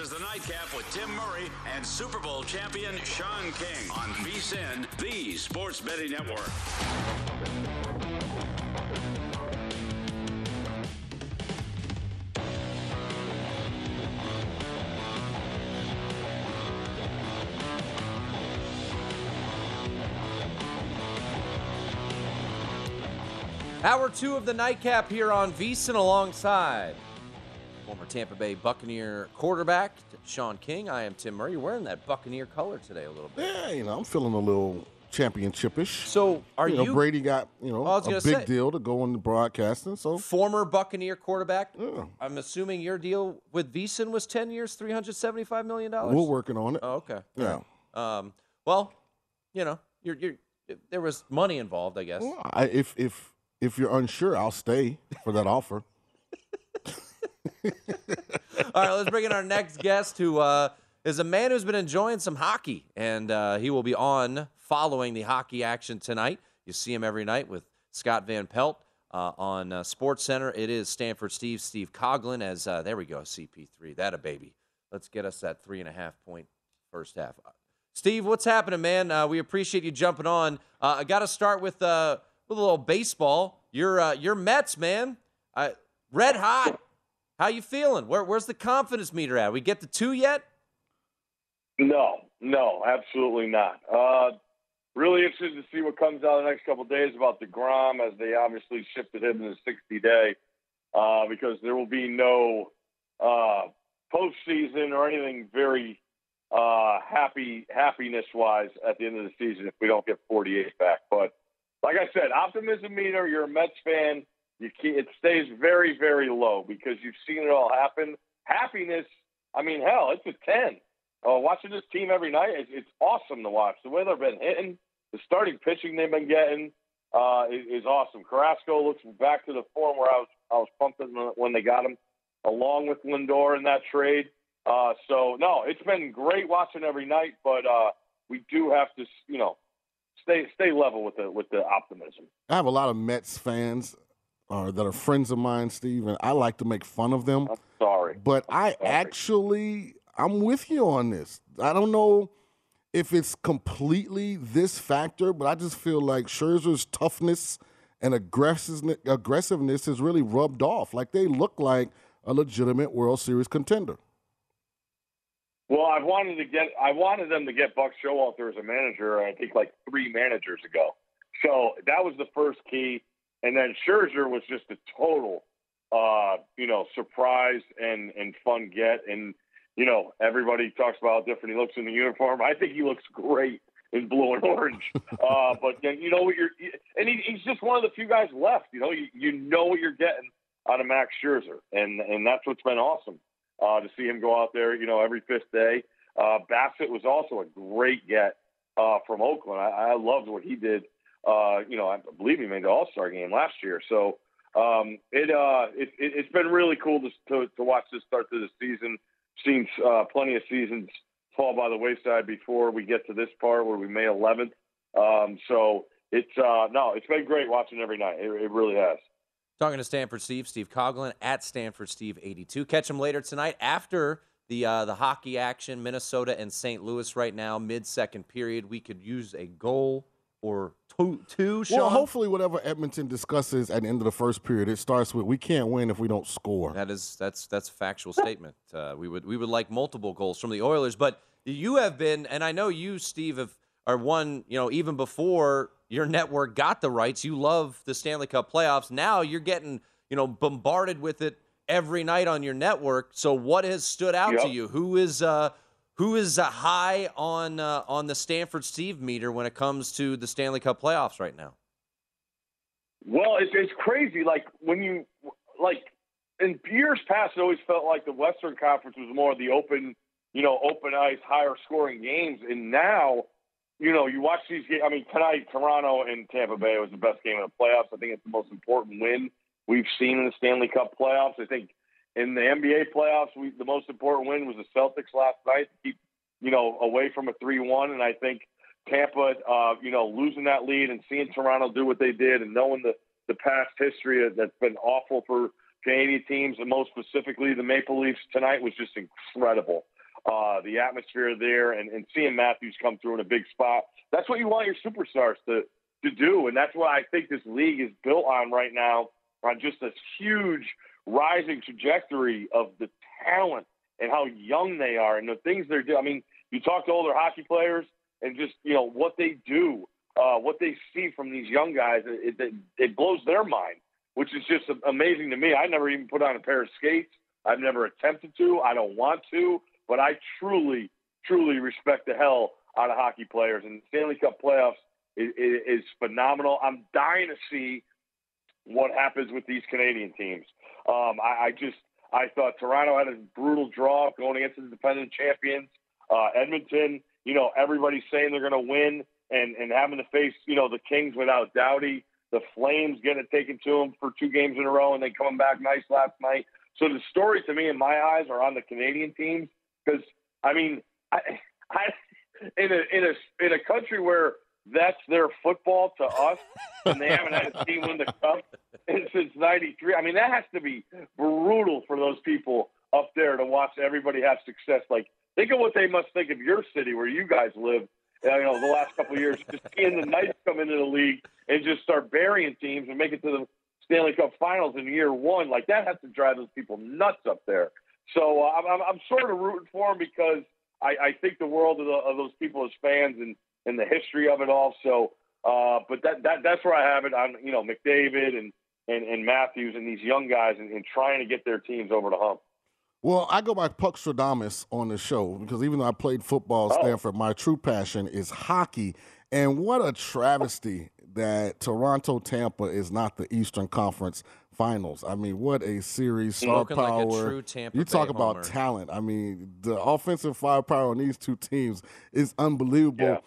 Is the Nightcap with Tim Murray and Super Bowl champion Sean King on VSIN, the Sports Betting Network. Hour two of the nightcap here on VSIN alongside former Tampa Bay Buccaneer quarterback Sean King. I am Tim Murray. You're wearing that Buccaneer color today a little bit. Yeah, you know, I'm feeling a little championshipish. So are you know, you Brady got you know a big say. deal to go into broadcasting. So former Buccaneer quarterback? Yeah. I'm assuming your deal with VSIN was 10 years, 375 million dollars. we're working on it. Oh, okay. Yeah. Um, well, you know, you're, you're, there was money involved, I guess. Well, I, if if if you're unsure, I'll stay for that offer. All right, let's bring in our next guest, who uh, is a man who's been enjoying some hockey, and uh, he will be on following the hockey action tonight. You see him every night with Scott Van Pelt uh, on uh, Sports Center. It is Stanford Steve, Steve Coughlin. As uh, there we go, CP3, that a baby. Let's get us that three and a half point first half. Steve, what's happening, man? Uh, we appreciate you jumping on. Uh, I got to start with uh, with a little baseball. Your uh, your Mets, man, uh, red hot. How you feeling? Where, where's the confidence meter at? We get to two yet? No, no, absolutely not. Uh, really interested to see what comes out the next couple days about Degrom, as they obviously shifted him to the 60 day, uh, because there will be no uh, postseason or anything very uh, happy happiness wise at the end of the season if we don't get 48 back. But like I said, optimism meter. You're a Mets fan. You keep, it stays very, very low because you've seen it all happen. Happiness. I mean, hell, it's a 10. Uh, watching this team every night, it's, it's awesome to watch. The way they've been hitting, the starting pitching they've been getting uh, is, is awesome. Carrasco looks back to the form where I was I was pumping when they got him, along with Lindor in that trade. Uh, so no, it's been great watching every night, but uh, we do have to, you know, stay stay level with the with the optimism. I have a lot of Mets fans uh, that are friends of mine, Steve, and I like to make fun of them. I'm sorry, but I actually I'm with you on this. I don't know if it's completely this factor, but I just feel like Scherzer's toughness and aggressiveness, aggressiveness has really rubbed off. Like they look like a legitimate World Series contender. Well, I wanted to get I wanted them to get Buck Showalter as a manager. I think like three managers ago. So that was the first key, and then Scherzer was just a total, uh, you know, surprise and and fun get. And you know, everybody talks about how different he looks in the uniform. I think he looks great in blue and orange. uh, but you know what you're, and he, he's just one of the few guys left. You know, you, you know what you're getting out of Max Scherzer, and and that's what's been awesome uh, to see him go out there. You know, every fifth day. Uh, Bassitt was also a great get uh, from Oakland. I, I loved what he did. Uh, you know, I believe he made the All Star game last year. So um, it, uh, it, it it's been really cool to, to to watch this start to the season. Seen uh, plenty of seasons fall by the wayside before we get to this part where we May 11th. Um, so it's uh, no, it's been great watching every night. It, it really has. Talking to Stanford Steve, Steve Coughlin at Stanford Steve 82. Catch him later tonight after the uh, the hockey action, Minnesota and St. Louis right now, mid second period. We could use a goal or two? two Sean? Well, hopefully, whatever Edmonton discusses at the end of the first period, it starts with we can't win if we don't score. That is that's that's a factual statement. Uh, we would we would like multiple goals from the Oilers, but you have been, and I know you, Steve, have are one. You know, even before your network got the rights, you love the Stanley Cup playoffs. Now you're getting you know bombarded with it every night on your network. So what has stood out Yep. to you? Who is uh, who is uh, high on uh, on the Stanford Steve meter when it comes to the Stanley Cup playoffs right now? Well, it's, it's crazy. Like when you like in years past, it always felt like the Western Conference was more the open, you know, open ice, higher scoring games. And now, you know, you watch these games. I mean, tonight Toronto and Tampa Bay was the best game of the playoffs. I think it's the most important win we've seen in the Stanley Cup playoffs. I think in the NBA playoffs, we, the most important win was the Celtics last night to keep, you know, away from a three-one. And I think Tampa, uh, you know, losing that lead and seeing Toronto do what they did, and knowing the the past history that's been awful for Canadian teams, and most specifically the Maple Leafs tonight was just incredible. Uh, the atmosphere there, and, and seeing Matthews come through in a big spot. That's what you want your superstars to to do, and that's what I think this league is built on right now, on just this huge rising trajectory of the talent and how young they are and the things they're doing. I mean, you talk to older hockey players and just you know what they do, uh, what they see from these young guys. It, it, it blows their mind, which is just amazing to me. I never even put on a pair of skates. I've never attempted to. I don't want to, but I truly, truly respect the hell out of hockey players. And Stanley Cup playoffs is, is phenomenal. I'm dying to see what happens with these Canadian teams. Um, I, I just I thought Toronto had a brutal draw going against the defending champions. Uh, Edmonton, you know, everybody's saying they're going to win and, and having to face, you know, the Kings without Doughty, the Flames getting it taken to them for two games in a row and then coming back nice last night. So the story to me, in my eyes, are on the Canadian teams because I mean, I, I in a in a in a country where that's their football to us, and they haven't had a team win the cup since '93. I mean, that has to be brutal for those people up there to watch everybody have success. Like, think of what they must think of your city where you guys live. uh, You know, the last couple of years, just seeing the Knights come into the league and just start burying teams and make it to the Stanley Cup Finals in year one, like that has to drive those people nuts up there. So uh, I'm, I'm, sort of rooting for them because I, I think the world of, the, of those people as fans and, and the history of it all. So, uh, but that, that that's where I have it on, you know, McDavid and, and, and Matthews and these young guys and, and trying to get their teams over the hump. Well, I go by Puck Stradamus on the show because even though I played football at Oh. Stanford, my true passion is hockey. And what a travesty that Toronto Tampa is not the Eastern Conference Finals. I mean, what a series, star Spoken like a power. true Tampa you talk Bay about homer. talent. I mean, the offensive firepower on these two teams is unbelievable. Yeah.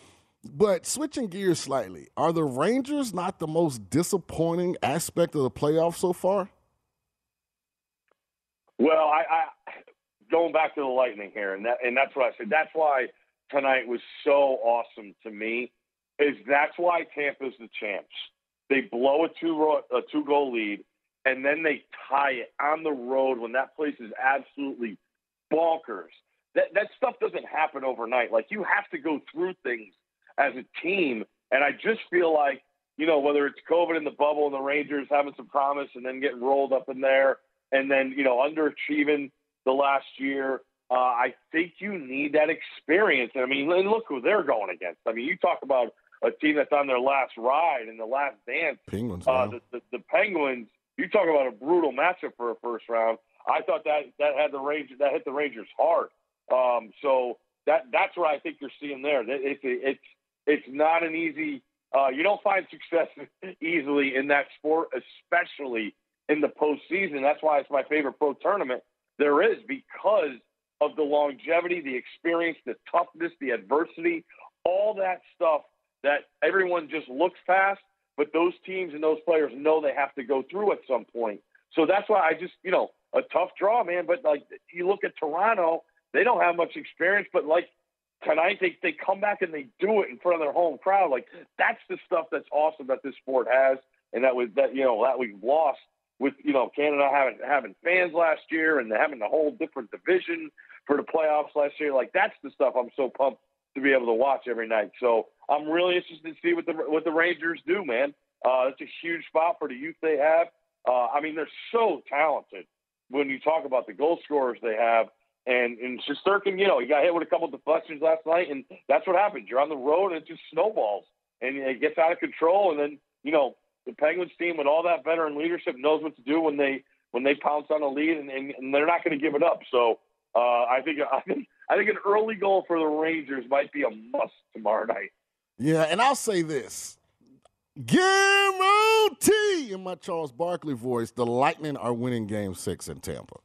But switching gears slightly, are the Rangers not the most disappointing aspect of the playoffs so far? Well, I, I going back to the Lightning here, and that and that's what I said. That's why tonight was so awesome to me. Is that's why Tampa's the champs. They blow a two a two goal lead, and then they tie it on the road when that place is absolutely bonkers. That that stuff doesn't happen overnight. Like you have to go through things as a team, and I just feel like you know whether it's COVID in the bubble and the Rangers having some promise and then getting rolled up in there, and then you know underachieving the last year. Uh, I think you need that experience. And I mean, and look who they're going against. I mean, you talk about a team that's on their last ride and the last dance. Penguins. Uh, the, the, the Penguins. You talk about a brutal matchup for a first round. I thought that that had the Rangers that hit the Rangers hard. Um, so that that's what I think you're seeing there. It's it's not an easy. Uh, you don't find success easily in that sport, especially in the postseason. That's why it's my favorite pro tournament there is because of the longevity, the experience, the toughness, the adversity, all that stuff that everyone just looks past. But those teams and those players know they have to go through at some point. So that's why I just, you know, a tough draw, man. But like you look at Toronto, they don't have much experience, but like tonight they they come back and they do it in front of their home crowd. Like that's the stuff that's awesome that this sport has, and that was that you know that we've lost with you know Canada having having fans last year and having a whole different division for the playoffs last year. Like that's the stuff I'm so pumped to be able to watch every night. So I'm really interested to see what the what the Rangers do, man. Uh, it's a huge spot for the youth they have. Uh, I mean, they're so talented when you talk about the goal scorers they have. And and Shesterkin, you know, he got hit with a couple deflections last night, and that's what happens. You're on the road, and it just snowballs, and it gets out of control. And then, you know, the Penguins team with all that veteran leadership knows what to do when they when they pounce on a lead, and, and, and they're not going to give it up. So uh, I think I think I think an early goal for the Rangers might be a must tomorrow night. Yeah, and I'll say this. Guarantee in my Charles Barkley voice, the Lightning are winning game six in Tampa.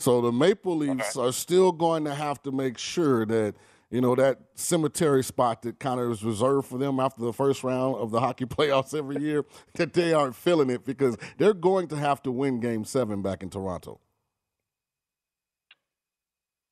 So the Maple Leafs okay. are still going to have to make sure that, you know, that cemetery spot that kind of is reserved for them after the first round of the hockey playoffs every year, that they aren't filling it because they're going to have to win game seven back in Toronto.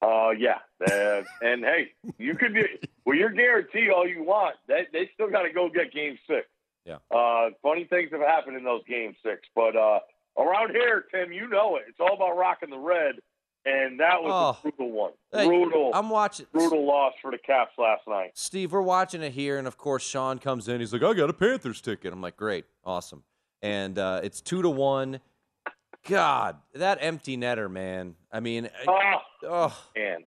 Uh, yeah, uh, and hey, you could be well. You're guaranteed all you want. They they still got to go get Game Six. Yeah. Uh, funny things have happened in those Game Six, but uh, around here, Tim, you know it. It's all about rocking the red, and that was Oh. a brutal one. Hey, brutal, I'm watching. brutal loss for the Caps last night. Steve, we're watching it here, and of course, Sean comes in. He's like, "I got a Panthers ticket." I'm like, "Great, awesome," and uh, it's two to one. God, that empty netter, man. I mean, Oh, oh, man.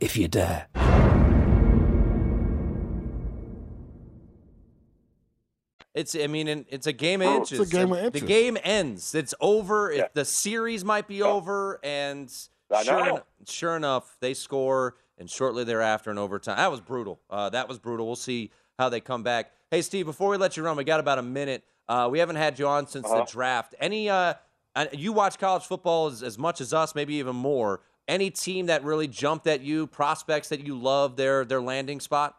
if you dare. it's. I mean, it's a game of Oh, it's a game of The game ends. It's over. It- the series might be over, and sure, en- sure enough, they score, and shortly thereafter, in overtime, that was brutal. Uh, that was brutal. We'll see how they come back. Hey, Steve, before we let you run, we got about a minute. Uh, we haven't had you on since Uh-huh. the draft. Any? Uh, uh, you watch college football as, as much as us, maybe even more. Any team that really jumped at you, prospects that you love their their landing spot?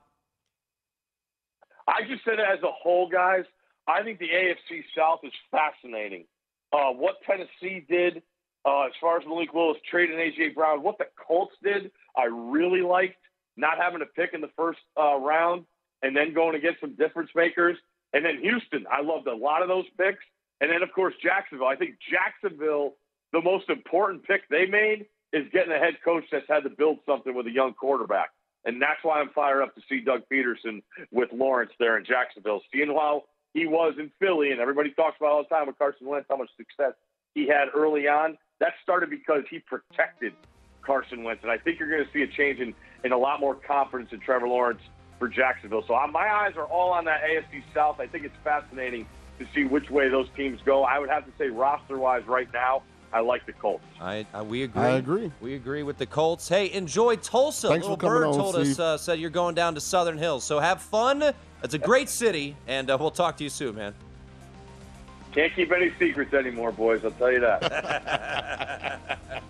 I just said it as a whole, guys. I think the AFC South is fascinating. Uh, what Tennessee did uh, as far as Malik Willis trading AJ Brown, what the Colts did, I really liked. Not having to pick in the first uh, round and then going to get some difference makers. And then Houston, I loved a lot of those picks. And then, of course, Jacksonville. I think Jacksonville, the most important pick they made is getting a head coach that's had to build something with a young quarterback. And that's why I'm fired up to see Doug Pederson with Lawrence there in Jacksonville. Seeing how he was in Philly, and everybody talks about all the time with Carson Wentz, how much success he had early on. That started because he protected Carson Wentz. And I think you're going to see a change in, in a lot more confidence in Trevor Lawrence for Jacksonville. So my eyes are all on that AFC South. I think it's fascinating to see which way those teams go. I would have to say, roster wise, right now, I like the Colts. I, I we agree. I agree. We agree with the Colts. Hey, enjoy Tulsa. Thanks for Little coming Bird on, told us uh, said you're going down to Southern Hills. So have fun. It's a great city, and uh, we'll talk to you soon, man. Can't keep any secrets anymore, boys. I'll tell you that.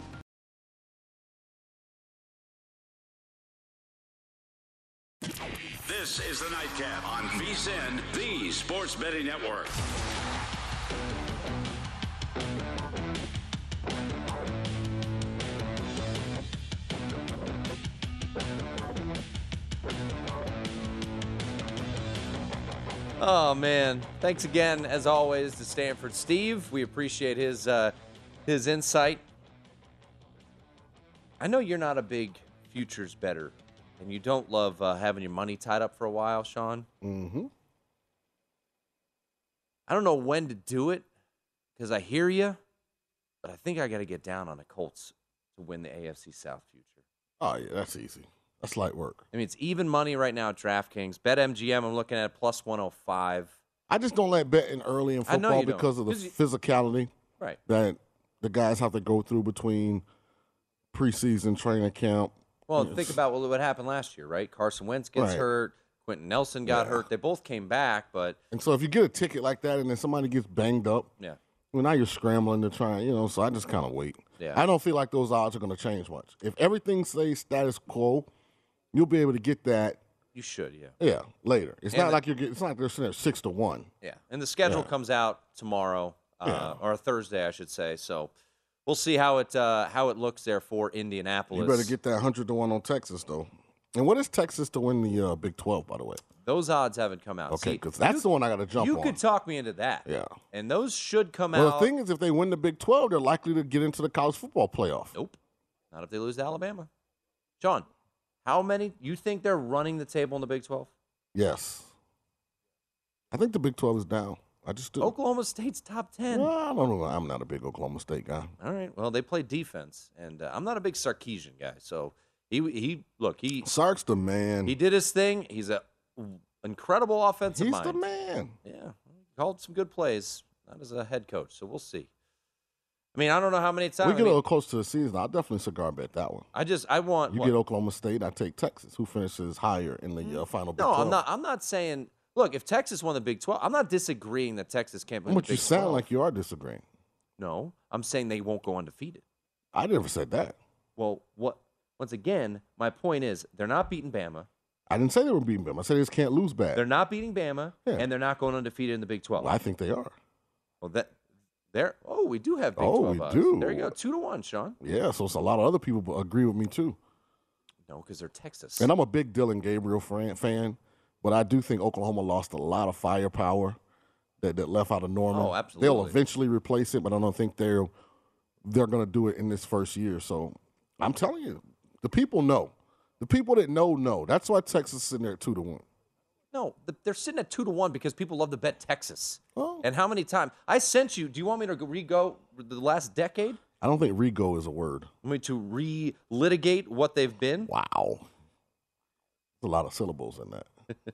This is the Nightcap on VSIN, the Sports Betting Network. Oh man! Thanks again, as always, to Stanford Steve. We appreciate his uh, his insight. I know you're not a big futures better, and you don't love uh, having your money tied up for a while, Sean. Mm-hmm. I don't know when to do it because I hear you, but I think I got to get down on the Colts to win the AFC South future. Oh yeah, that's easy. That's light work. I mean, it's even money right now at DraftKings. BetMGM, I'm looking at plus 105. I just don't like betting early in football you don't. because of the you- physicality Right. that the guys have to go through between preseason training camp. Well, think about what, what happened last year, right? Carson Wentz gets Right. hurt. Quenton Nelson got Yeah. hurt. They both came back, but And so if you get a ticket like that and then somebody gets banged up, yeah. well, now you're scrambling to try, you know, so I just kind of wait. Yeah. I don't feel like those odds are going to change much. If everything stays status quo, you'll be able to get that, You should, yeah. yeah, later. It's And not the- like you're getting, it's not like they're sitting at six to one. Yeah. And the schedule Yeah. comes out tomorrow, uh, Yeah. or Thursday, I should say. So we'll see how it uh, how it looks there for Indianapolis. You better get that 100 to 1 on Texas, though. And what is Texas to win the uh, Big 12, by the way? Those odds haven't come out. Okay, because that's you, the one I got to jump You on. could talk me into that. Yeah. And those should come well, out. the thing is, if they win the Big 12, they're likely to get into the college football playoff. Nope. Not if they lose to Alabama. John, how many you think they're running the table in the Big 12? Yes. I think the Big 12 is down. I just do. Oklahoma State's top 10. Well, I don't know. I'm not a big Oklahoma State guy. All right. Well, they play defense, and uh, I'm not a big Sarkisian guy. So he he look he Sark's the man. he did his thing. He's a incredible offensive He's mind. the man. Yeah, called some good plays. Not as a head coach, so we'll see. I mean, I don't know how many times. we I, get a little close to the season. I'll definitely cigar bet that one. I just I want. You what? get Oklahoma State, I take Texas, who finishes higher in the uh, final Big no, 12. I'm not. I'm not saying. Look, if Texas won the Big 12, I'm not disagreeing that Texas can't win But you sound 12. like you are disagreeing. No, I'm saying they won't go undefeated. I never said that. Well, what? Once again, my point is they're not beating Bama. I didn't say they were beating Bama. I said they just can't lose bad. They're not beating Bama, Yeah. and they're not going undefeated in the Big 12. Well, I think they are. Well, that there. Oh, we do have Big Oh, 12 we odds. do. There you go, two to one, Sean. Yeah, so it's a lot of other people agree with me too. No, because they're Texas. And I'm a big Dillon Gabriel fan, fan, but I do think Oklahoma lost a lot of firepower that, that left out of Norman. Oh, absolutely. They'll eventually replace it, but I don't think they're they're going to do it in this first year. So I'm telling you, the people know. The people that know know. That's why Texas is sitting there at two to one. No, th- they're sitting at two to one because people love to bet Texas. Oh. And how many times I sent you? Do you want me to re-go the last decade? I don't think Rego is a word. Want me to re-litigate what they've been? Wow, There's a lot of syllables in that.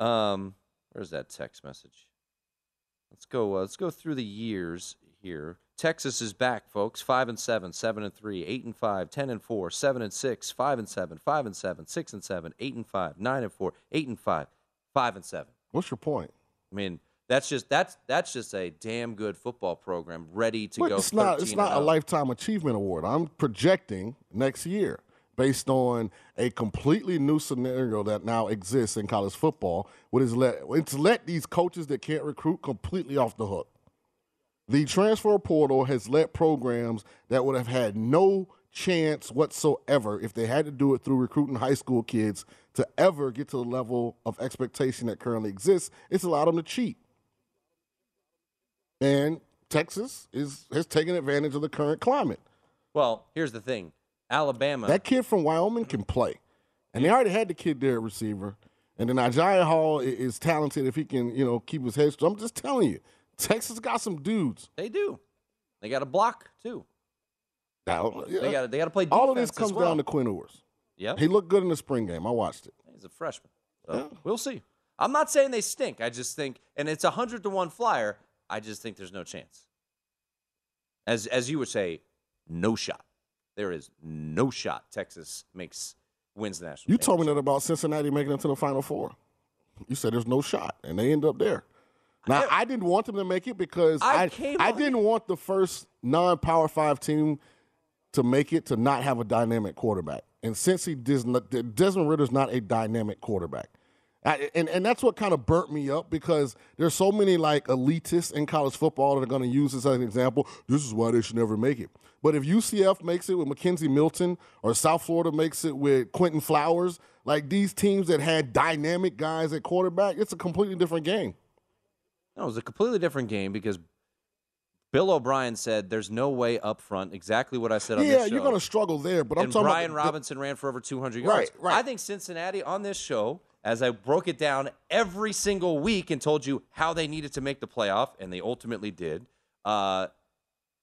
Um, where's that text message? Let's go. Uh, let's go through the years here. Texas is back, folks. Five and seven, seven and three, eight and five, ten and four, seven and six, five and seven, five and seven, six and seven, eight and five, nine and four, eight and five, five and seven. What's your point? I mean, that's just that's that's just a damn good football program ready to go. it's not. It's not a oh. lifetime achievement award. I'm projecting next year based on a completely new scenario that now exists in college football. What is let it's let these coaches that can't recruit completely off the hook. The transfer portal has let programs that would have had no chance whatsoever if they had to do it through recruiting high school kids to ever get to the level of expectation that currently exists. It's allowed them to cheat. And Texas is has taken advantage of the current climate. Well, here's the thing: Alabama. That kid from Wyoming can play, and they already had the kid there at receiver. And then Agiye Hall is talented if he can, you know, keep his head. straight. I'm just telling you, Texas got some dudes. they do. They got a block too. Now, yeah, They got. They got to play. all of this comes well. down to Quinn Ewers. Yep. He looked good in the spring game. I watched it. He's a freshman. So we'll see. I'm not saying they stink. I just think, and it's a hundred to one flyer. I just think there's no chance. As as you would say, no shot. There is no shot. Texas makes wins the national. You told me that about Cincinnati making it to the Final Four. You said there's no shot, and they end up there. Now I, didn't want them to make it because I I I on- didn't want the first non-power five team to make it to not have a dynamic quarterback. And since he does not, Desmond Ridder's not a dynamic quarterback. I, and, and that's what kind of burnt me up because there's so many like elitists in college football that are going to use this as an example. This is why they should never make it. But if UCF makes it with McKenzie Milton or South Florida makes it with Quinton Flowers, like these teams that had dynamic guys at quarterback, it's a completely different game. No, it was a completely different game because Bill O'Brien said there's no way up front. Exactly what I said on yeah, this show. you're going to struggle there, but I'm and talking Brian about Robinson ran for over 200 yards. right. I think Cincinnati on this show, as I broke it down every single week and told you how they needed to make the playoff, and they ultimately did. Uh,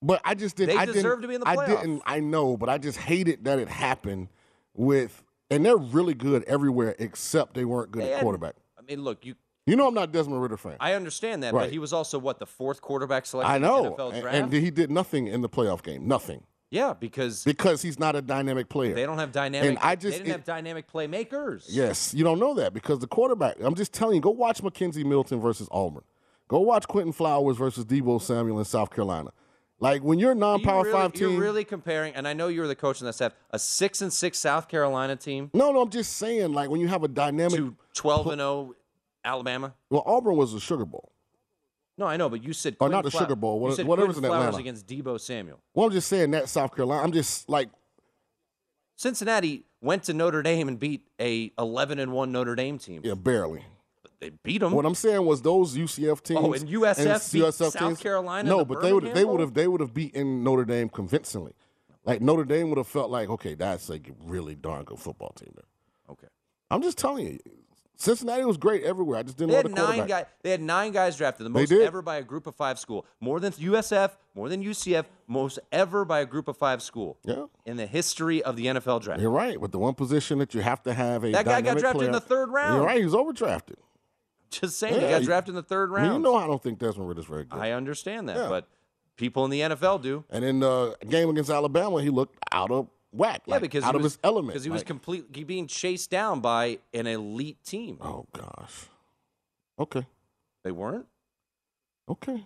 But I just didn't. They I deserve didn't, to be in the I didn't. I know, but I just hated that it happened with, and they're really good everywhere except they weren't good They at had- quarterback. I mean, look, you. You know, I'm not Desmond Ridder fan. I understand that, Right. but he was also what the fourth quarterback selection. I in the know, NFL and, and he did nothing in the playoff game. Nothing yeah, because because he's not a dynamic player. they don't have dynamic. And I just- they didn't it- have dynamic playmakers. Yes, you don't know that because the quarterback. I'm just telling you. Go watch McKenzie Milton versus Auburn. Go watch Quinton Flowers versus Deebo Samuel in South Carolina. Like when you're a non-power really, five team. You're really comparing, and I know you were the coach in that staff. A six and six South Carolina team no, no, I'm just saying. Like when you have a dynamic. to twelve and zero Alabama. well, Auburn was a Sugar Bowl. No, I know, but you said Or Quinton not the Flow- Sugar Bowl, you what- said whatever's Quinton in Flowers Atlanta. against Deebo Samuel. Well, I'm just saying that South Carolina. I'm just like Cincinnati went to Notre Dame and beat a 11 and one Notre Dame team. yeah, barely. But They beat them. What I'm saying was those UCF teams. Oh, and USF beat South Carolina No, but they would they would have they would have beaten Notre Dame convincingly. Like Notre Dame would have felt like, okay, that's a really darn good football team there. okay. I'm just telling you, Cincinnati was great everywhere. I just didn't They had the nine guys. They had nine guys drafted, the They most did. ever by a Group of Five school, more than USF, more than UCF, most ever by a Group of Five school Yeah, in the history of the NFL draft. you're right. With the one position that you have to have a That guy got drafted in the third round. You're right. He was overdrafted. Just saying, he got drafted in the third round. you know, I don't think Desmond Ridder's very good. I understand that, Yeah. but people in the NFL do. and in the game against Alabama, he looked out of whack. Yeah, like, because out of was, his element. Because he was Like, completely being chased down by an elite team. Oh gosh. Okay. They weren't. Okay.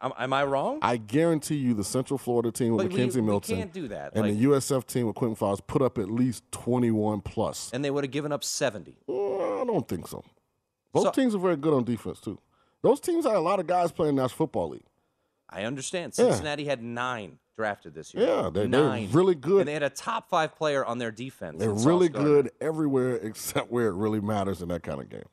Am, am I wrong? I guarantee you, the Central Florida team with But we- McKenzie we Milton can't do that. and Like- the USF team with Quinton Flowers put up at least 21 plus. and they would have given up 70. Uh, I don't think so. Both So- teams are very good on defense too. Those teams had a lot of guys playing National Football League. I understand. Yeah. Cincinnati had nine drafted this year. Yeah, they- they're nine. really good. And they had a top five player on their defense. They're really good everywhere except where it really matters in that kind of game.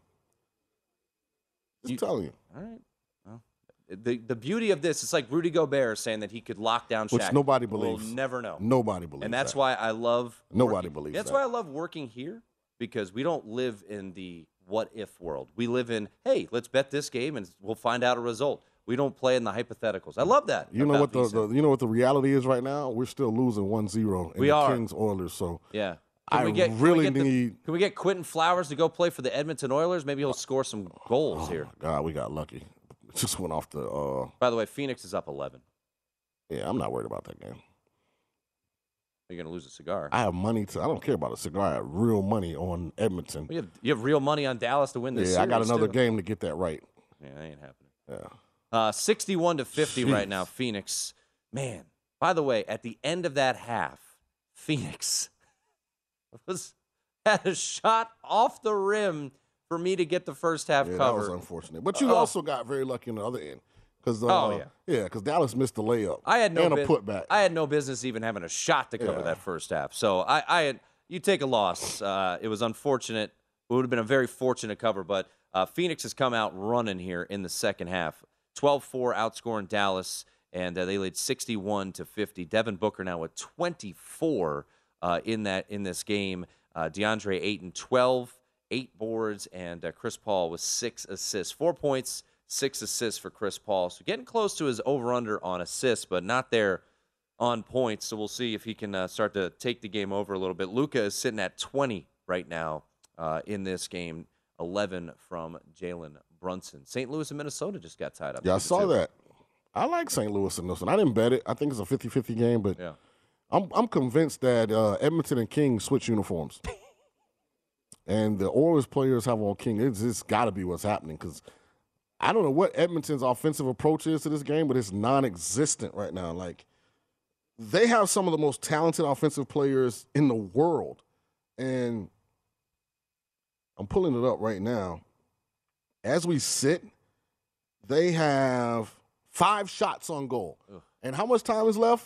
Just You- telling you. All right. Well, the the beauty of this, it's like Rudy Gobert saying that he could lock down Which Shaq. nobody We'll believes. never know. Nobody believes and that's that. why I love Nobody working- believes That's that. why I love working here because we don't live in the what if world. We live in hey, let's bet this game and we'll find out a result. We don't play in the hypotheticals. I love that. You know what the, the you know what the reality is right now? We're still losing 1-0 in We the are. Kings Oilers. So yeah. I we get, can we really get the- need- can we get Quinton Flowers to go play for the Edmonton Oilers? Maybe he'll score some goals here. God, we got lucky. Just went off the. uh By the way, Phoenix is up 11. Yeah, I'm not worried about that game. You're going to lose a cigar. I have money to. I don't care about a cigar. I have real money on Edmonton. you, have, you have real money on Dallas to win this Yeah, I got another too. game to get that right. Yeah, that ain't happening. Yeah. Uh, 61 to 50 right now, Phoenix. Man, by the way, at the end of that half, Phoenix was had a shot off the rim for me to get the first half Yeah, that was unfortunate. But you Oh. also got very lucky on the other end. Cause, uh, Oh, yeah. yeah, because Dallas missed the layup. I had no and a putback. I had no business even having a shot to cover Yeah. that first half. So I, I had you take a loss. Uh, it was unfortunate. It would have been a very fortunate cover, but uh, Phoenix has come out running here in the second half. 12-4 outscoring Dallas, and uh, they lead 61 to 50. Devin Booker now with 24 uh, in that in this game. Uh, DeAndre Ayton 12, eight boards, and uh, Chris Paul with six assists, four points, six assists for Chris Paul. So getting close to his over/under on assists, but not there on points. So we'll see if he can uh, start to take the game over a little bit. Luka is sitting at 20 right now uh, in this game, 11 from Jalen Brunson. St. Louis and Minnesota just got tied up. yeah, I saw two. that. I like St. Louis and this one. I didn't bet it. I think it's a 50-50 game, but Yeah. I'm I'm convinced that uh, Edmonton and King switch uniforms, and the Oilers players have on King. It's, it's got to be what's happening because I don't know what Edmonton's offensive approach is to this game, but it's non-existent right now. Like they have some of the most talented offensive players in the world, and I'm pulling it up right now. As we sit, they have five shots on goal. And how much time is left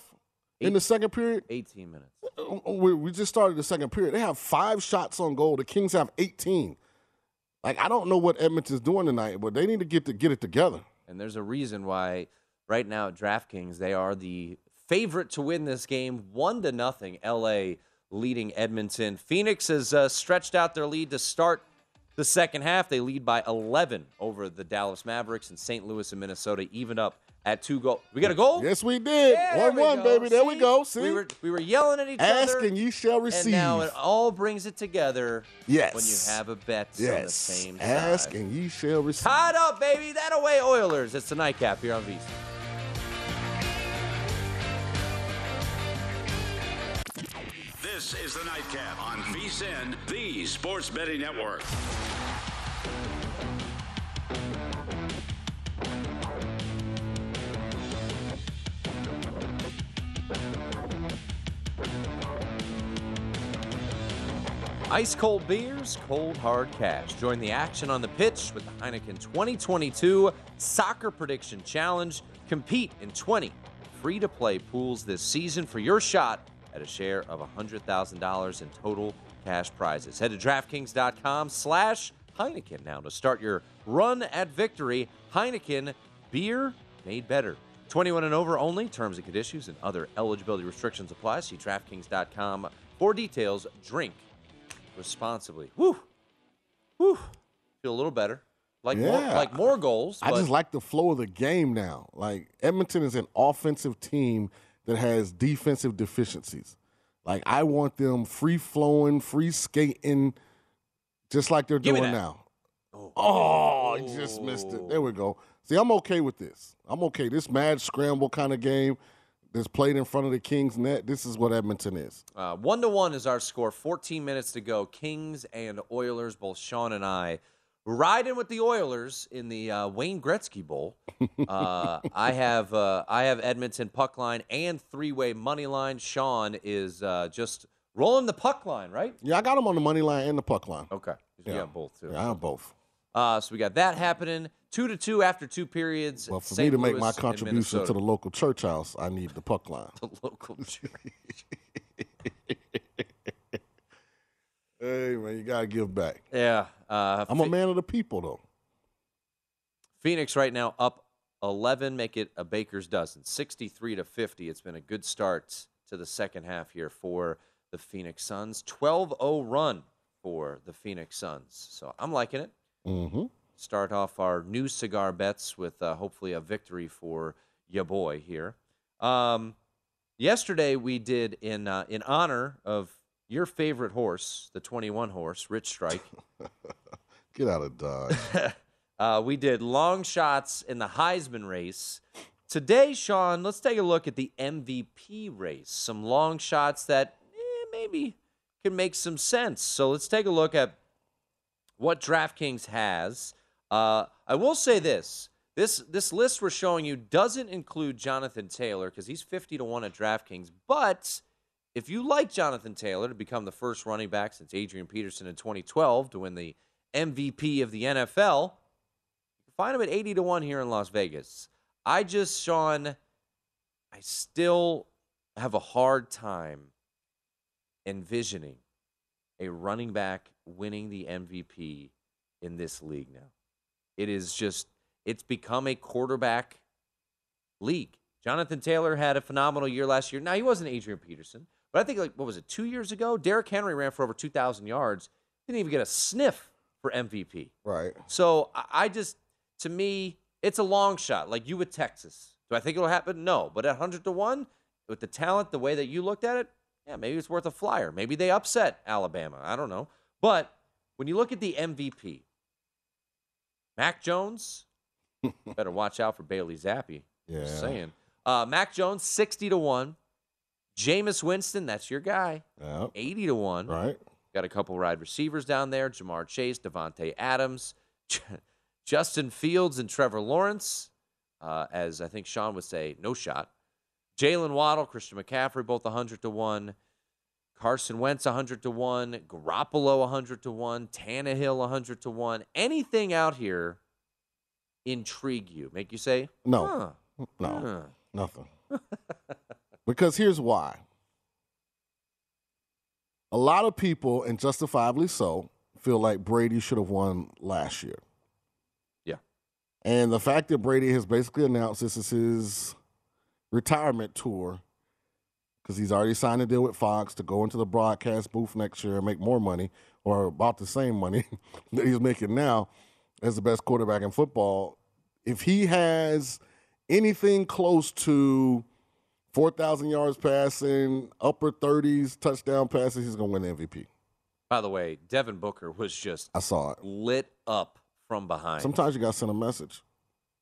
in the second period? 18 minutes. Uh, We, we just started the second period. They have five shots on goal. The Kings have 18. Like I don't know what Edmonton's doing tonight, but they need to get to get it together. And there's a reason why right now at DraftKings they are the favorite to win this game, one to nothing. LA leading Edmonton. Phoenix has uh, stretched out their lead to start the second half. They lead by 11 over the Dallas Mavericks, and St. Louis and Minnesota even up at two goals. We got a goal. Yes, we did. Yeah, there one we one, go. baby. There we go. See, we were we were yelling at each ask other. and you shall receive. And now it all brings it together yes. when you have a bet on the yes. same Ask side. and you shall receive. Tied up, baby. That away Oilers. It's the nightcap here on VC. This is the Nightcap on VSIN, the Sports Betting Network. Ice cold beers, cold hard cash. Join the action on the pitch with the Heineken 2022 Soccer Prediction Challenge. Compete in 20 free to play pools this season for your shot at a share of $100,000 in total cash prizes. Head to DraftKings.com slash Heineken now to start your run at victory. Heineken, beer made better. 21 and over only. Terms and conditions and other eligibility restrictions apply. See DraftKings.com for details. Drink responsibly. Woo, woo. Feel a little better. Like more, like more goals. I but just like the flow of the game now. Like Edmonton is an offensive team that has defensive deficiencies. Like I want them free flowing, free skating, just like they're Give doing now. Oh, I just missed it. There we go. See, I'm okay with this. I'm okay. This mad scramble kind of game that's played in front of the Kings net. This is what Edmonton is. Uh, one to one is our score. 14 minutes to go. Kings and Oilers, both Sean and I, riding with the Oilers in the uh, Wayne Gretzky Bowl. Uh, I have uh, I have Edmonton puck line and three way money line. Sean is uh, just rolling the puck line, right? Yeah, I got him on the money line and the puck line. Okay, you Yeah. got both too. Yeah, I have both. Uh, so we got that happening. Two to two after two periods. Well, for St. me to make my contribution to the local church house, I need the puck line. the local church. Hey man, you gotta give back. Yeah, uh, I'm a man of the people though. Phoenix right now up 11, make it a baker's dozen, 63 to 50. It's been a good start to the second half here for the Phoenix Suns. 12-0 run for the Phoenix Suns. So I'm liking it. Mm-hmm. Start off our new cigar bets with uh, hopefully a victory for ya boy here. Um, yesterday we did in uh, in honor of your favorite horse, the 21 horse, Rich Strike. Get out of Dodge. Uh, we did long shots in the Heisman race. Today, Sean, let's take a look at the MVP race. Some long shots that eh, maybe can make some sense. So let's take a look at what DraftKings has. Uh, I will say this: this this list we're showing you doesn't include Jonathan Taylor because he's fifty to one at DraftKings. But if you like Jonathan Taylor to become the first running back since Adrian Peterson in 2012 to win the MVP of the NFL, find him at 80 to 1 here in Las Vegas. I just, Sean, I still have a hard time envisioning a running back winning the MVP in this league now. It is just, it's become a quarterback league. Jonathan Taylor had a phenomenal year last year. Now, he wasn't Adrian Peterson, but I think, like, what was it, two years ago? Derrick Henry ran for over 2,000 yards, didn't even get a sniff for MVP. right. So I just, to me, it's a long shot, like you with Texas. Do I think it'll happen? No. But at 100 to 1, with the talent, the way that you looked at it, yeah, maybe it's worth a flyer. Maybe they upset Alabama. I don't know. But when you look at the MVP, Mac Jones, better watch out for Bailey Zappe. Yeah. Just saying. Uh, Mac Jones, 60 to 1. Jameis Winston, that's your guy, Yeah. 80 to 1. Right. Got a couple wide receivers down there Ja'Marr Chase, Davante Adams, Justin Fields, and Trevor Lawrence. Uh, as I think Sean would say, no shot. Jaylen Waddle, Christian McCaffrey, both 100 to 1. Carson Wentz, 100 to 1. Garoppolo, 100 to 1. Tannehill, 100 to 1. Anything out here intrigue you? Make you say, No. huh, No. huh. Nothing. because here's why. A lot of people, and justifiably so, feel like Brady should have won last year. Yeah. And the fact that Brady has basically announced this is his retirement tour because he's already signed a deal with Fox to go into the broadcast booth next year and make more money or about the same money that he's making now as the best quarterback in football. If he has anything close to 4,000 yards passing, upper 30s, touchdown passes, he's going to win the MVP. By the way, Devin Booker was just I saw it. lit up from behind. Sometimes you got to send a message.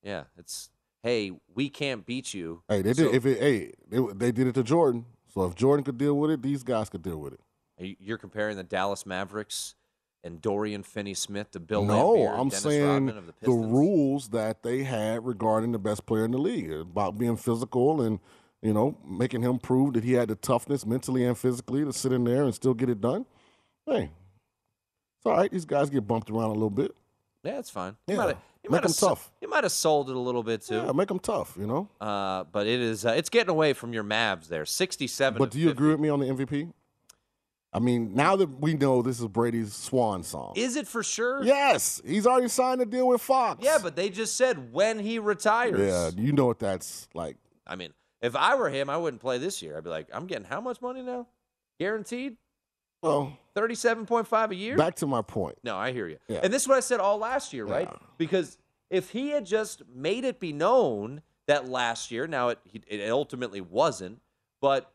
yeah, it's hey, we can't beat you. Hey, they So- did. If it, hey, they, they did it to Jordan. So if Jordan could deal with it, these guys could deal with it. You- You're comparing the Dallas Mavericks and Dorian Finney-Smith to Bill no, I'm Dennis saying the the, rules that they had regarding the best player in the league about being physical and you know making him prove that he had the toughness mentally and physically to sit in there and still get it done. Hey, it's all right. These guys get bumped around a little bit. Yeah, it's fine. Yeah, You might have, you make might have 'em tough. You might have sold it a little bit too. Yeah, make them tough. You know. Uh, but it is uh, it's getting away from your Mavs there. 67 But do you 50. agree with me on the MVP? I mean, now that we know this is Brady's swan song. Is it for sure? yes, he's already signed a deal with Fox. Yeah, but they just said when he retires. yeah, you know what that's like. I mean, if I were him, I wouldn't play this year. I'd be like, I'm getting how much money now? Guaranteed? Well, 37.5 a year? back to my point. No, I hear you. Yeah. And this is what I said all last year, right? Yeah. Because if he had just made it be known that last year, now it, it ultimately wasn't, but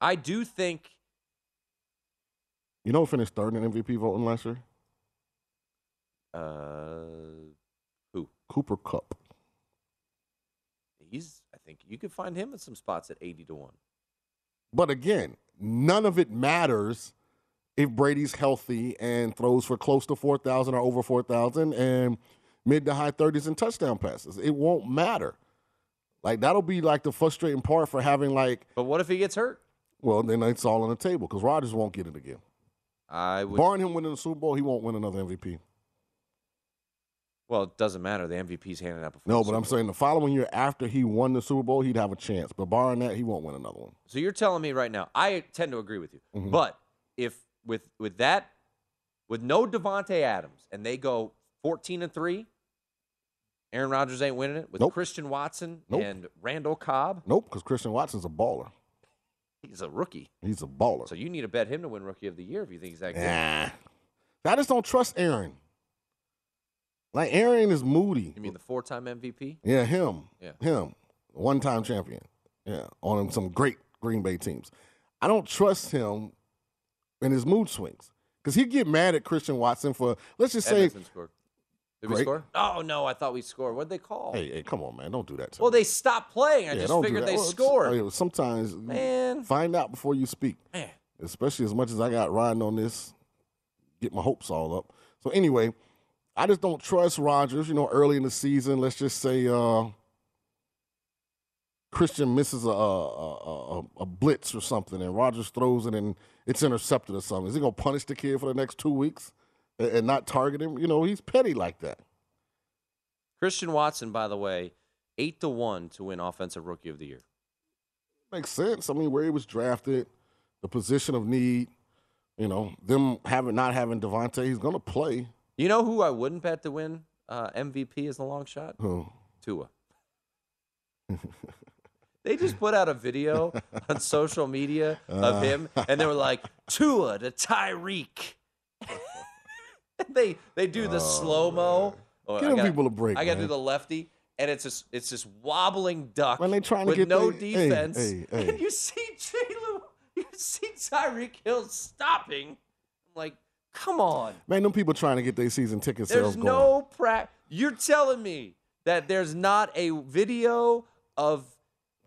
I do think You know who finished third in MVP voting last year? uh, who Cooper Kupp. he's. Think you could find him in some spots at eighty to one. But again, none of it matters if Brady's healthy and throws for close to 4,000 or over 4,000 and mid to high 30s in touchdown passes. It won't matter. Like, that'll be like the frustrating part for having, like, But what if he gets hurt? well, then it's all on the table because Rodgers won't get it again. I would. Barring him winning the Super Bowl, he won't win another MVP. Well, it doesn't matter. The MVP's handed out before. No, but I'm saying the following year after he won the Super Bowl, he'd have a chance. But barring that, he won't win another one. So you're telling me right now, I tend to agree with you. Mhm. But if with with that, with no Davante Adams, and they go 14 and three, Aaron Rodgers ain't winning it. With Nope. Christian Watson Nope. and Randall Cobb, Nope, because Christian Watson's a baller. he's a rookie. He's a baller. So you need to bet him to win Rookie of the Year if you think he's that good. Nah. I just don't trust Aaron. Like Aaron is moody. You mean the four-time MVP? Yeah, him. Yeah. Him. One time champion. Yeah. On some great Green Bay teams. I don't trust him in his mood swings. Because he'd get mad at Christian Watson for let's just say Edmonton scored. Did we score? Oh no, I thought we scored. What'd they call? Hey, hey, come on, man. Don't do that to well, me. they stopped playing. I Yeah, just figured they Well, scored. Oh, hey, sometimes Man. find out before you speak. Man. especially as much as I got riding on this, get my hopes all up. So anyway, I just don't trust Rodgers. You know, early in the season, let's just say uh, Christian misses a, a, a, a blitz or something, and Rodgers throws it and it's intercepted or something. Is he gonna punish the kid for the next two weeks and, and not target him? You know, he's petty like that. Christian Watson, by the way, eight to one to win Offensive Rookie of the Year. Makes sense. I mean, where he was drafted, the position of need. You know, them having not having Davante, he's gonna play. You know who I wouldn't bet to win uh, MVP as a long shot? Who? Tua. they just put out a video on social media Uh. of him, and they were like, Tua to Tyreek. they they do the slow mo. Oh, Give them people a break, I got to do the lefty, and it's just it's this wobbling duck When they trying to with get no they- hey, defense, hey, hey. and you see Jaylen, you see Tyreek Hill stopping. I'm like, come on. Man, them people trying to get their season ticket sales There's going. no pra You're telling me that there's not a video of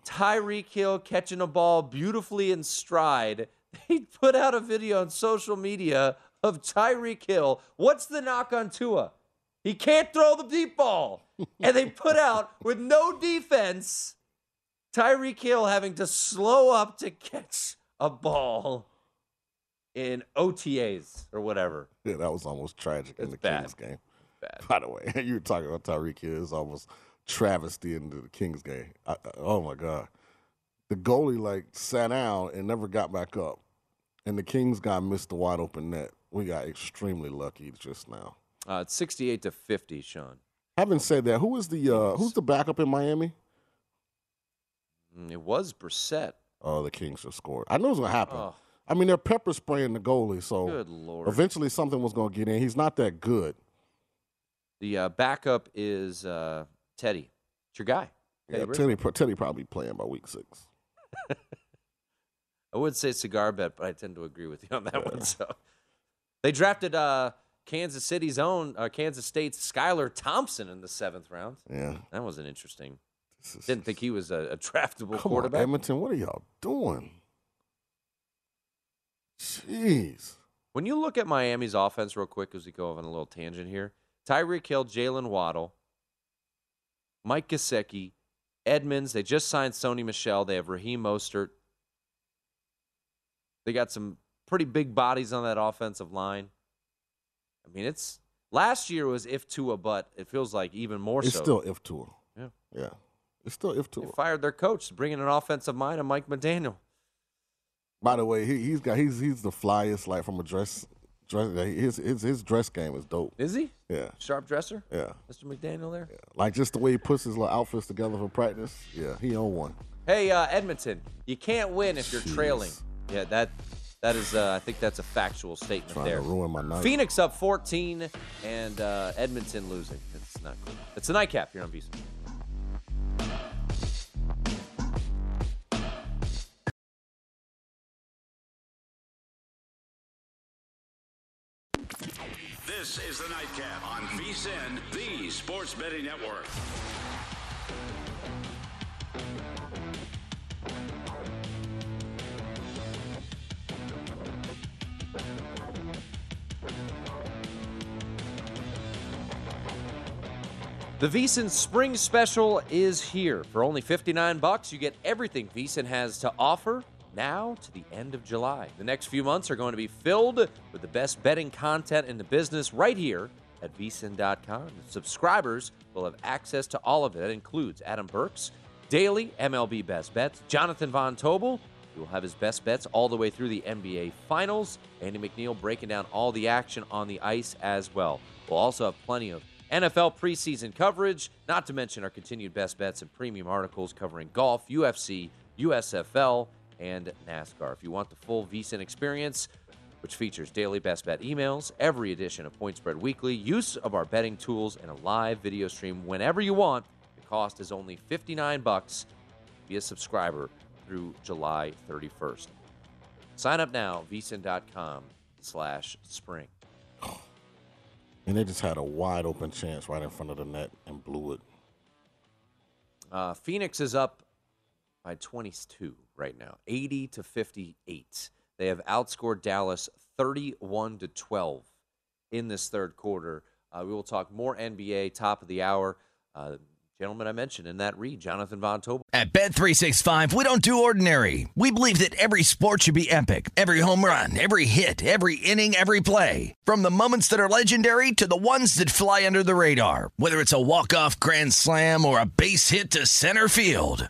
Tyreek Hill catching a ball beautifully in stride. They put out a video on social media of Tyreek Hill. What's the knock on Tua? He can't throw the deep ball. and they put out with no defense Tyreek Hill having to slow up to catch a ball in OTAs or whatever. Yeah, that was almost tragic in the bad. Kings game. Bad. By the way, you were talking about Tyreek Hill. It's almost travesty into the Kings game. I, I- oh my God, the goalie like sat down and never got back up, and the Kings guy missed the wide open net. We got extremely lucky just now. Uh, it's 68 to 50, Sean. Having said that, who is the uh, who's the backup in Miami? Mm, It was Brissett. Oh, the Kings just scored. I know it was gonna happen. Oh. I mean, they're pepper spraying the goalie, so Good lord. eventually something was gonna get in. He's not that good. The uh, backup is uh, Teddy, It's your guy. Yeah, Teddy Teddy, probably playing by week six. I would say cigar bet, but I tend to agree with you on that one. So they drafted uh, Kansas City's own, uh, Kansas State's Skylar Thompson in the seventh round. Yeah. That wasn't interesting. Is- Didn't think he was a, a draftable Come on, quarterback. Edmonton. What are y'all doing? Jeez. When you look at Miami's offense, real quick, as we go on a little tangent here, Tyreek Hill, Jaylen Waddle, Mike Gesicki, Edmonds. They just signed Sony Michel. They have Raheem Mostert. They got some pretty big bodies on that offensive line. I mean, it's last year was if Tua, but it feels like even more It's so. still if Tua. Yeah. Yeah. It's still if they fired their coach, bringing an offensive mind and Mike McDaniel. By the way, he, he's got he's he's the flyest like from a dress dress his his his dress game is dope. Is he Yeah. sharp dresser, Yeah. Mr. McDaniel? There. Yeah. Like just the way he puts his little outfits together for practice. Yeah, he on one. Hey, uh, Edmonton, you can't win if you're Jeez. trailing. Yeah, that that is. Uh, I think that's a factual statement Trying there. to ruin my night. Phoenix up 14 and uh, Edmonton losing. It's not cool. It's a nightcap here on VC. This is the Nightcap on VSIN, the Sports Betting Network. The VSiN Spring Special is here. For only 59 bucks, you get everything VSiN has to offer now to the end of July. The next few months are going to be filled with the best betting content in the business right here at vsin.com. Subscribers will have access to all of it. That includes Adam Burke's, daily MLB best bets, Jonathan Von Tobel, who will have his best bets all the way through the NBA Finals, Andy McNeil breaking down all the action on the ice as well. We'll also have plenty of NFL preseason coverage, not to mention our continued best bets and premium articles covering golf, UFC, USFL, and NASCAR. If you want the full VSIN experience, which features daily best bet emails, every edition of Point Spread Weekly, use of our betting tools, and a live video stream whenever you want, the cost is only 59 bucks. Be a subscriber through July 31st. Sign up now, vsin.com slash spring. And they just had a wide open chance right in front of the net and blew it. Uh, Phoenix is up by 22 right now, 80 to 58. They have outscored Dallas 31 to 12 in this third quarter. Uh, we will talk more NBA top of the hour. Uh, gentleman I mentioned in that read, Jonathan Von Tobel. At Bet365, we don't do ordinary. We believe that every sport should be epic. Every home run, every hit, every inning, every play. From the moments that are legendary to the ones that fly under the radar. Whether it's a walk-off grand slam or a base hit to center field.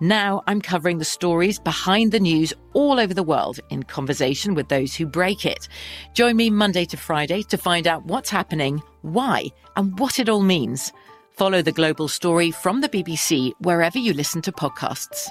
Now I'm covering the stories behind the news all over the world in conversation with those who break it. Join me Monday to Friday to find out what's happening, why, and what it all means. Follow The Global Story from the BBC wherever you listen to podcasts.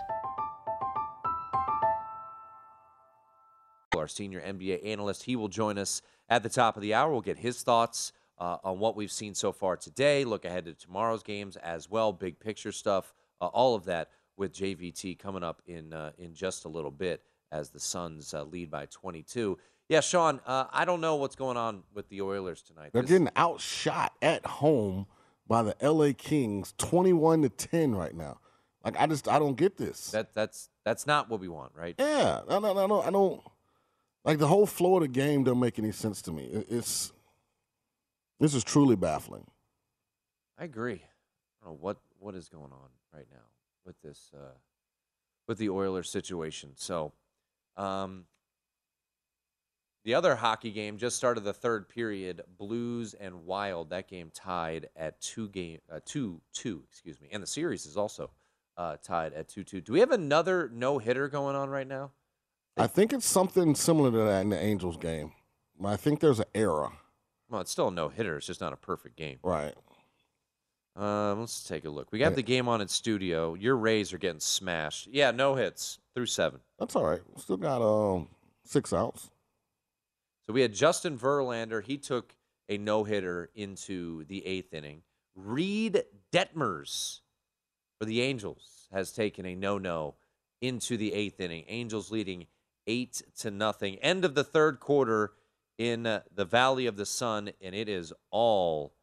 our senior NBA analyst. He will join us at the top of the hour. We'll get his thoughts uh, on what we've seen so far today, look ahead to tomorrow's games as well, big picture stuff, uh, all of that with JVT coming up in uh, in just a little bit as the Suns uh, lead by 22. Yeah, Sean, uh, I don't know what's going on with the Oilers tonight. They're This- getting outshot at home by the LA Kings 21 to 10 right now. Like I just I don't get this. that that's that's not what we want, right? Yeah, no, no, no, no. I don't like the whole flow of the game. Don't make any sense to me. It's this is truly baffling. I agree. I don't know what what is going on right now with this uh, with the Oilers situation. So, um, the other hockey game just started the third period. Blues and Wild. That game tied at two game uh, two two. Excuse me. And the series is also uh, tied at 2 2. Do we have another no hitter going on right now? I think it's something similar to that in the Angels game. I think there's an error. Well, it's still a no hitter. It's just not a perfect game. Right. Um, let's take a look. We got the game on in studio. Your Rays are getting smashed. Yeah, no hits through seven. That's all right. Still got um six outs. So we had Justin Verlander. He took a no hitter into the eighth inning. Reid Detmers for the Angels has taken a no no into the eighth inning. Angels leading eight to nothing. End of the third quarter in uh, the Valley of the Sun, and it is all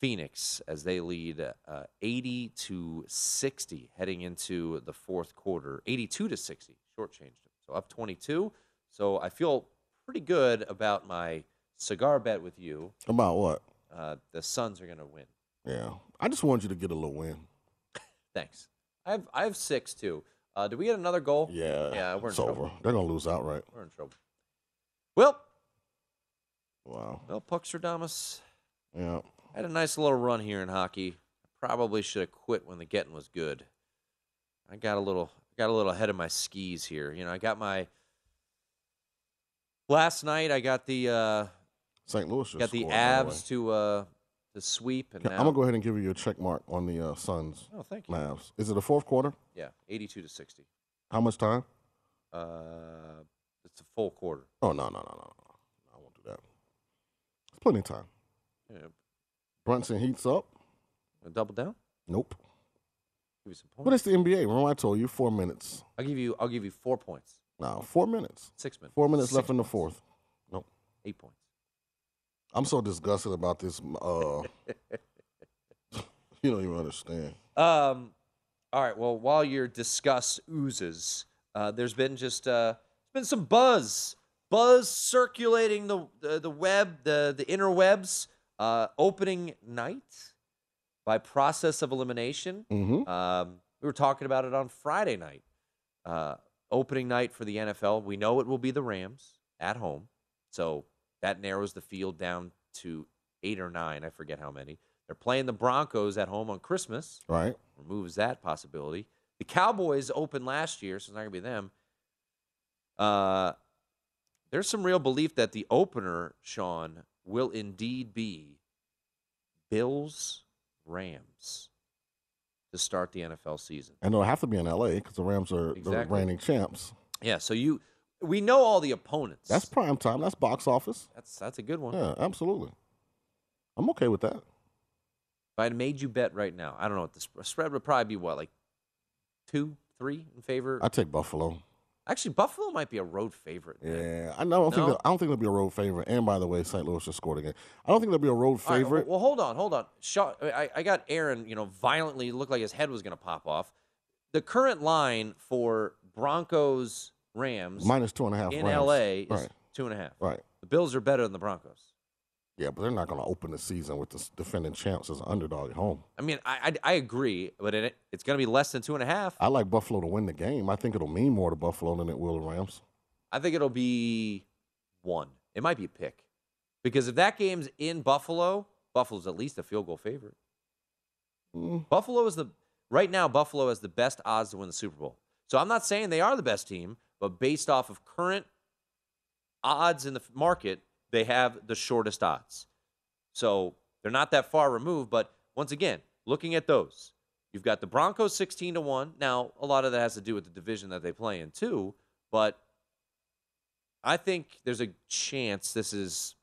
Phoenix as they lead uh, 80 to 60 heading into the fourth quarter. 82 to 60, shortchanged them. So up 22. So I feel pretty good about my cigar bet with you. About what? Uh, the Suns are going to win. Yeah. I just wanted you to get a little win. Thanks. I have I have six too. Uh, did we get another goal? Yeah. Yeah, we're in it's trouble. over. They're gonna lose outright. We're in trouble. Well, Wow. well, Puckstradamus Yeah. Had a nice little run here in hockey. Probably should have quit when the getting was good. I got a little got a little ahead of my skis here. You know, I got my last night. I got the uh, St. Louis just got the the Avs to uh, to sweep, and Okay, now I'm gonna go ahead and give you a check mark on the uh, Suns. Oh, thank you. Mavs. Is it a fourth quarter? yeah, eighty-two to sixty. How much time? Uh, it's a full quarter. Oh no no no no no! I won't do that. It's plenty of time. Yeah, Brunson heats up. wanna double down. Nope. Give you some But it's the NBA. Remember I told you four minutes. I'll give you. I'll give you four points. No, four minutes. Six minutes. Four minutes Six left in the fourth. Nope. Eight points. I'm so disgusted about this. Uh, you don't even understand. Um, all right. Well, while your discuss oozes, uh, there's been just uh, there's been some buzz, buzz circulating the the, the web, the the interwebs. Uh, opening night by process of elimination. Mm-hmm. Um, we were talking about it on Friday night. Uh, opening night for the NFL. We know it will be the Rams at home, so that narrows the field down to eight or nine. I forget how many. They're playing the Broncos at home on Christmas. Right. Removes that possibility. The Cowboys opened last year, so it's not gonna be them. Uh, there's some real belief that the opener, Sean, will indeed be Bills Rams to start the NFL season. And it'll have to be in LA because the Rams are the reigning champs. Yeah, so you we know all the opponents. That's prime time. That's box office. that's that's a good one. Yeah, absolutely. I'm okay with that. If I had made you bet right now, I don't know what the spread would probably be what like two, three in favor. I take Buffalo. Actually, Buffalo might be a road favorite. man. Yeah, I know. I don't think No? that, I don't think there'll be a road favorite. And by the way, St. Louis just scored again. I don't think there'll be a road All right, favorite. well, hold on, hold on. Shaw, I, I got Aaron, you know, violently looked like his head was going to pop off. The current line for Broncos Rams Minus two and a half. in Rams. LA is Right. two and a half. Right. The Bills are better than the Broncos. Yeah, but they're not going to open the season with the defending champs as an underdog at home. I mean, I I, I agree, but it, it's going to be less than two and a half. I like Buffalo to win the game. I think it'll mean more to Buffalo than it will to Rams. I think it'll be one. It might be a pick. Because if that game's in Buffalo, Buffalo's at least a field goal favorite. Mm, Buffalo is the right now Buffalo has the best odds to win the Super Bowl. So I'm not saying they are the best team, but based off of current odds in the market, they have the shortest odds. So they're not that far removed, but once again, looking at those, you've got the Broncos 16 to 1. Now, a lot of that has to do with the division that they play in too, but I think there's a chance this is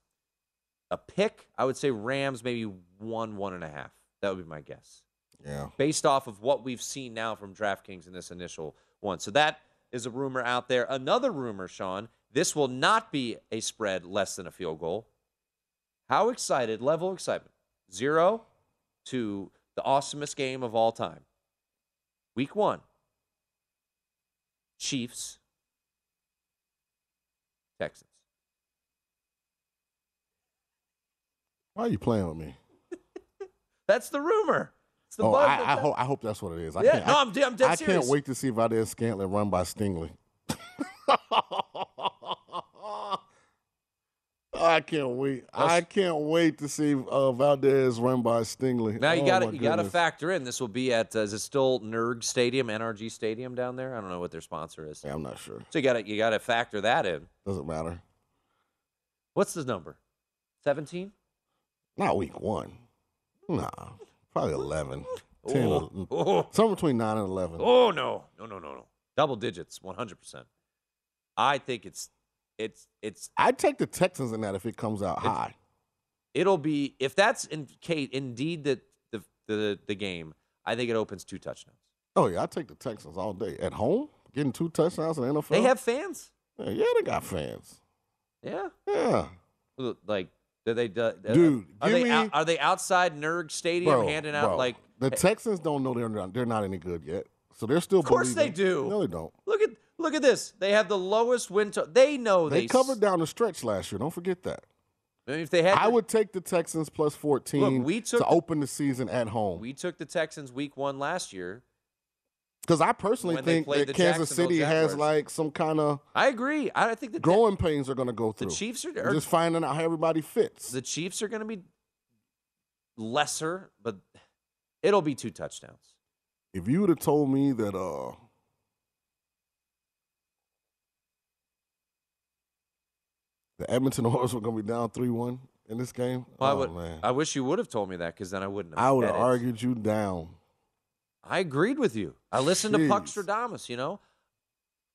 a pick. I would say Rams maybe one, one and a half. That would be my guess yeah. based off of what we've seen now from DraftKings in this initial one. So that is a rumor out there. Another rumor, Sean, this will not be a spread less than a field goal. How excited, level of excitement, zero to the awesomest game of all time. Week one, Chiefs, Texans. Why are you playing with me? That's the rumor. It's the oh, buzz I, I, hope, I hope that's what it is. I Yeah, can't, no, I, I'm I'm dead I serious. can't wait to see Valdes-Scantling run by Stingley. oh, I can't wait. I can't wait to see uh, Valdes run by Stingley. Now you Oh, got to you got to factor in this will be at uh, is it still NERG Stadium, NRG Stadium down there? I don't know what their sponsor is. Yeah, I'm not sure. So you got to you got to factor that in. Doesn't matter. What's the number? 17? Not week one. Nah, probably 11. 10 Oh, oh. somewhere between 9 and 11. Oh no. No, no, no, no. Double digits, 100%. I think it's it's it's I'd take the Texans in that if it comes out high. it'll be if that's in Kate indeed the the the, the game, I think it opens two touchdowns. Oh, yeah, I'd take the Texans all day. At home, getting two touchdowns in the NFL. They have fans? Yeah, yeah, they got fans. Yeah. Yeah. Like do they do, uh, Dude, are give they me- out, are they outside NERG Stadium Bro, handing out bro, like the Texans don't know they're not, they're not any good yet. So they're still Of course they do. No, they don't. Look at look at this. They have the lowest win. To- they know They they, covered down the stretch last year. Don't forget that. I mean, if they had, I would take the Texans plus 14 Look, we took to the- open the season at home. we took the Texans week one last year. Because I personally think that Kansas City has like some kind of I agree. I think the growing pains are going to go through. the. Chiefs are, are just finding out how everybody fits. the Chiefs are going to be lesser, but it'll be two touchdowns. if you would have told me that uh the Edmonton Oilers were going to be down 3-1 in this game, Well, I oh would. man. I wish you would have told me that because then I wouldn't have. I would have argued you down. I agreed with you. I listened to Puck Jeez. Stradamus, you know?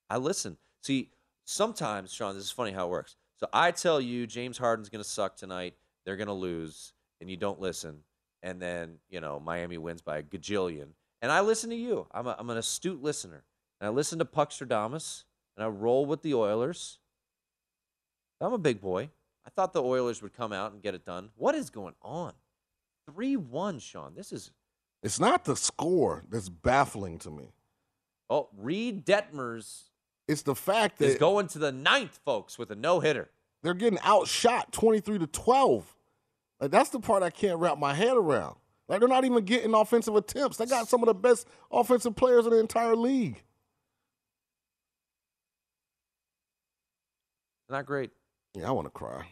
I listen. See, sometimes, Sean, this is funny how it works. So I tell you James Harden's going to suck tonight. They're going to lose, and you don't listen. And then, you know, Miami wins by a gajillion. And I listen to you. I'm, a, I'm an astute listener. And I listen to Puck Stradamus, and I roll with the Oilers. I'm a big boy. I thought the Oilers would come out and get it done. What is going on? 3 1, Sean. This is. It's not the score that's baffling to me. Oh, Reid Detmers It's the fact is that going to the ninth, folks, with a no hitter. they're getting outshot 23 to 12. Like that's the part I can't wrap my head around. Like they're not even getting offensive attempts. They got some of the best offensive players in the entire league. Not great. Yeah, I want to cry.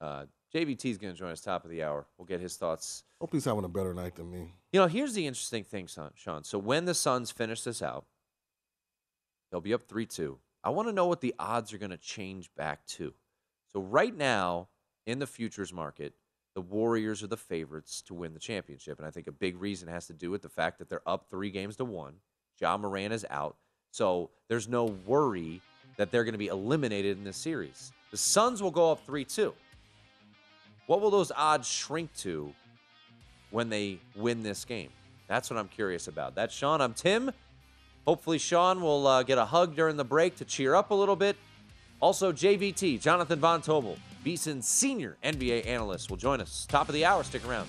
Uh, JVT is going to join us top of the hour. We'll get his thoughts. Hope he's having a better night than me. You know, here's the interesting thing, son, Sean. So when the Suns finish this out, they'll be up 3 2. I want to know what the odds are going to change back to. So right now, in the futures market, the Warriors are the favorites to win the championship. And I think a big reason has to do with the fact that they're up three games to one. Ja Morant is out. So there's no worry that they're going to be eliminated in this series. The Suns will go up 3 2. What will those odds shrink to when they win this game? That's what I'm curious about. That's Sean. I'm Tim. Hopefully, Sean will uh, get a hug during the break to cheer up a little bit. Also, JVT, Jonathan Von Tobel, VSiN's senior NBA analyst, will join us. Top of the hour. Stick around.